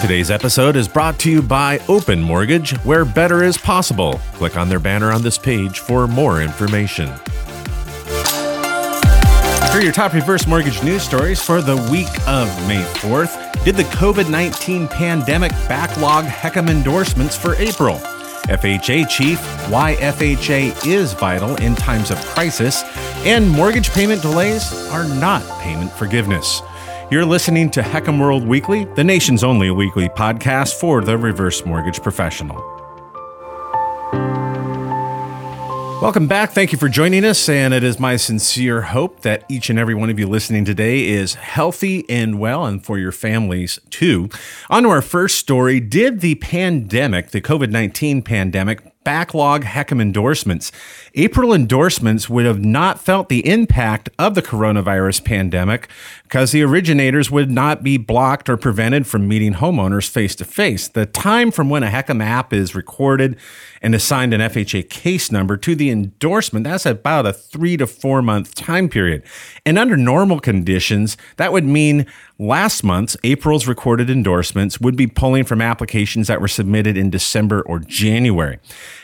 Today's episode is brought to you by Open Mortgage, where better is possible. Click on their banner on this page for more information. Are your top reverse mortgage news stories for the week of May 4th. Did the COVID 19 pandemic backlog HECM endorsements for April? FHA chief, why FHA is vital in times of crisis, and mortgage payment delays are not payment forgiveness. You're listening to HECM World Weekly, the nation's only weekly podcast for the reverse mortgage professional. Welcome back. Thank you for joining us. And it is my sincere hope that each and every one of you listening today is healthy and well, and for your families too. On to our first story Did the pandemic, the COVID 19 pandemic, backlog HECM endorsements. April endorsements would have not felt the impact of the coronavirus pandemic because the originators would not be blocked or prevented from meeting homeowners face to face. The time from when a HECM app is recorded and assigned an FHA case number to the endorsement, that's about a three to four month time period. And under normal conditions, that would mean last month's April's recorded endorsements would be pulling from applications that were submitted in December or January.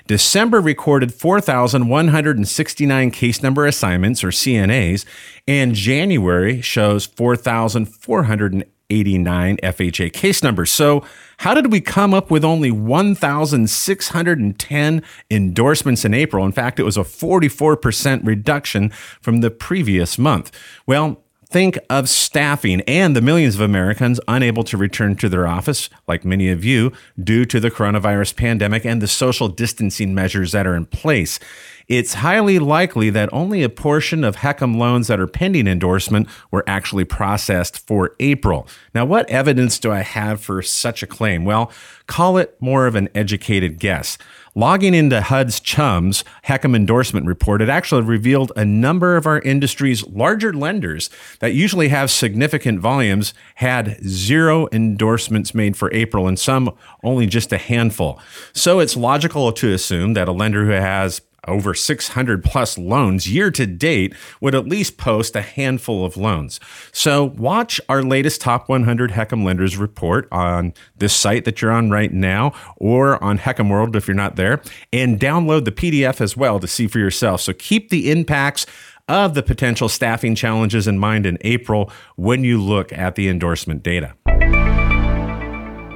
December recorded 4,169 case number assignments or CNAs, and January shows 4,489 FHA case numbers. So, how did we come up with only 1,610 endorsements in April? In fact, it was a 44% reduction from the previous month. Well, think of staffing and the millions of Americans unable to return to their office, like many of you, due to the coronavirus pandemic and the social distancing measures that are in place. It's highly likely that only a portion of HECM loans that are pending endorsement were actually processed for April. Now, what evidence do I have for such a claim? Well, call it more of an educated guess. Logging into HUD's CHUMS HECM endorsement report, it actually revealed a number of our industry's larger lenders that usually have significant volumes had zero endorsements made for April and some only just a handful. So it's logical to assume that a lender who has over 600 plus loans year to date would at least post a handful of loans. So watch our latest top 100 HECM lenders report on this site that you're on right now or on HECM World if you're not there and download the PDF as well to see for yourself. So keep the impacts of the potential staffing challenges in mind in April when you look at the endorsement data.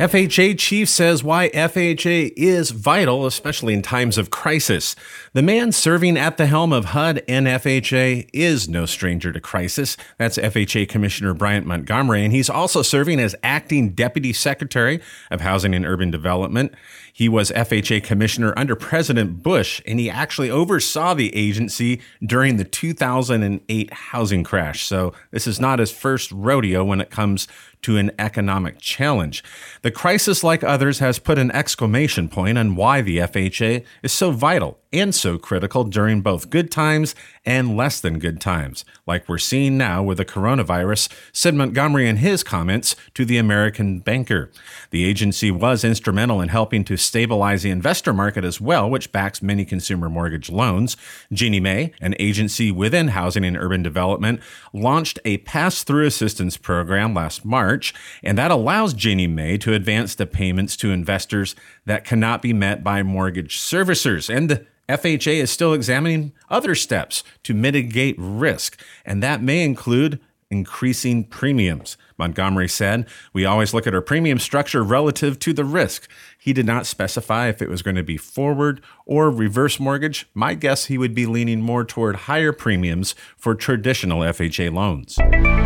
FHA chief says why FHA is vital, especially in times of crisis. The man serving at the helm of HUD and FHA is no stranger to crisis. That's FHA Commissioner Brian Montgomery, and he's also serving as acting Deputy Secretary of Housing and Urban Development. He was FHA Commissioner under President Bush, and he actually oversaw the agency during the 2008 housing crash. So this is not his first rodeo when it comes to an economic challenge. The crisis, like others, has put an exclamation point on why the FHA is so vital and so critical during both good times and less than good times, like we're seeing now with the coronavirus, said Montgomery in his comments to the American Banker. The agency was instrumental in helping to stabilize the investor market as well, which backs many consumer mortgage loans. Ginnie Mae, an agency within Housing and Urban Development, launched a pass through assistance program last March, and that allows Ginnie Mae to advance the payments to investors that cannot be met by mortgage servicers. And FHA is still examining other steps to mitigate risk, and that may include increasing premiums. Montgomery said, We always look at our premium structure relative to the risk. He did not specify if it was going to be forward or reverse mortgage. My guess he would be leaning more toward higher premiums for traditional FHA loans.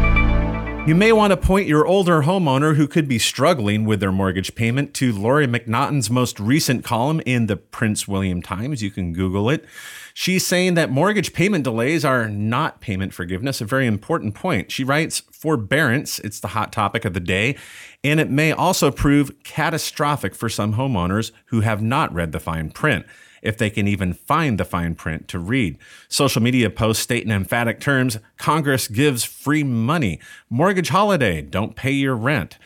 You may want to point your older homeowner who could be struggling with their mortgage payment to Lori McNaughton's most recent column in the Prince William Times. You can Google it. She's saying that mortgage payment delays are not payment forgiveness, a very important point. She writes, Forbearance, it's the hot topic of the day, and it may also prove catastrophic for some homeowners who have not read the fine print if they can even find the fine print to read. Social media posts state in emphatic terms Congress gives free money, mortgage holiday, don't pay your rent.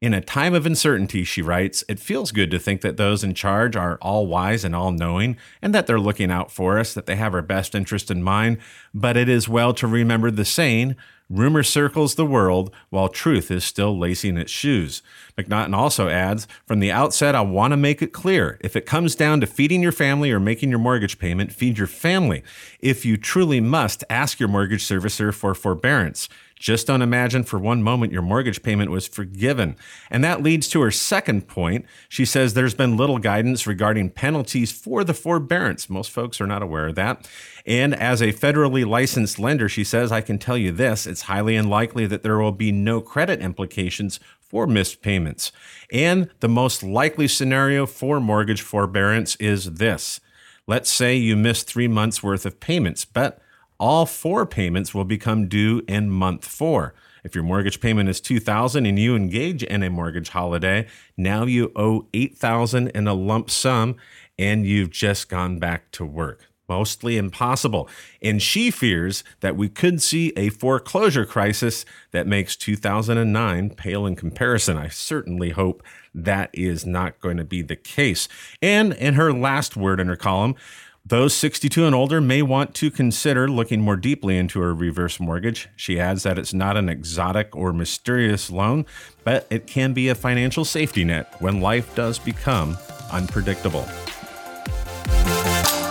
In a time of uncertainty, she writes, it feels good to think that those in charge are all wise and all knowing, and that they're looking out for us, that they have our best interest in mind. But it is well to remember the saying Rumor circles the world while truth is still lacing its shoes. McNaughton also adds From the outset, I want to make it clear if it comes down to feeding your family or making your mortgage payment, feed your family. If you truly must, ask your mortgage servicer for forbearance. Just don't imagine for one moment your mortgage payment was forgiven. And that leads to her second point. She says there's been little guidance regarding penalties for the forbearance. Most folks are not aware of that. And as a federally licensed lender, she says, I can tell you this it's highly unlikely that there will be no credit implications for missed payments. And the most likely scenario for mortgage forbearance is this. Let's say you missed three months worth of payments, but all four payments will become due in month four. If your mortgage payment is 2000 and you engage in a mortgage holiday, now you owe 8000 in a lump sum and you've just gone back to work. Mostly impossible. And she fears that we could see a foreclosure crisis that makes 2009 pale in comparison. I certainly hope that is not going to be the case. And in her last word in her column, those 62 and older may want to consider looking more deeply into a reverse mortgage. She adds that it's not an exotic or mysterious loan, but it can be a financial safety net when life does become unpredictable.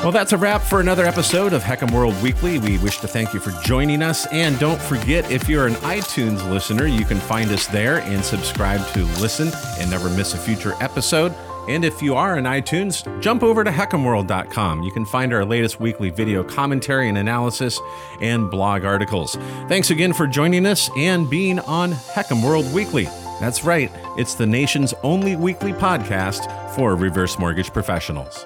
Well, that's a wrap for another episode of HECM World Weekly. We wish to thank you for joining us. And don't forget, if you're an iTunes listener, you can find us there and subscribe to listen and never miss a future episode. And if you are in iTunes, jump over to HECMWorld.com. You can find our latest weekly video commentary and analysis and blog articles. Thanks again for joining us and being on HECM World Weekly. That's right, it's the nation's only weekly podcast for reverse mortgage professionals.